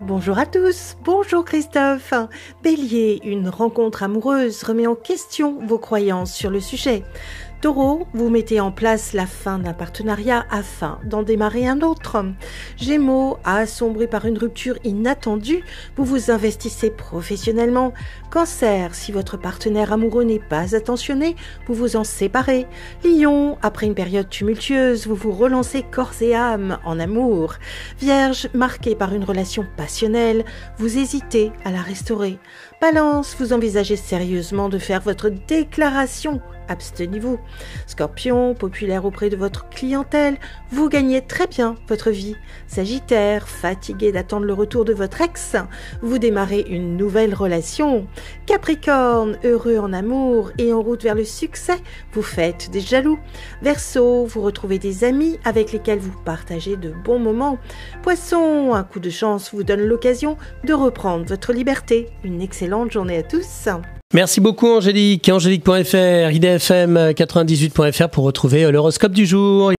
Bonjour à tous, bonjour Christophe. Bélier, une rencontre amoureuse remet en question vos croyances sur le sujet. Taureau, vous mettez en place la fin d'un partenariat afin d'en démarrer un autre. Gémeaux, assombri par une rupture inattendue, vous vous investissez professionnellement. Cancer, si votre partenaire amoureux n'est pas attentionné, vous vous en séparez. Lion, après une période tumultueuse, vous vous relancez corps et âme en amour. Vierge, marqué par une relation vous hésitez à la restaurer. Balance, vous envisagez sérieusement de faire votre déclaration abstenez-vous. Scorpion, populaire auprès de votre clientèle, vous gagnez très bien votre vie. Sagittaire, fatigué d'attendre le retour de votre ex, vous démarrez une nouvelle relation. Capricorne, heureux en amour et en route vers le succès, vous faites des jaloux. Verseau, vous retrouvez des amis avec lesquels vous partagez de bons moments. Poisson, un coup de chance vous l'occasion de reprendre votre liberté. Une excellente journée à tous. Merci beaucoup Angélique. Angélique.fr, idfm98.fr pour retrouver l'horoscope du jour.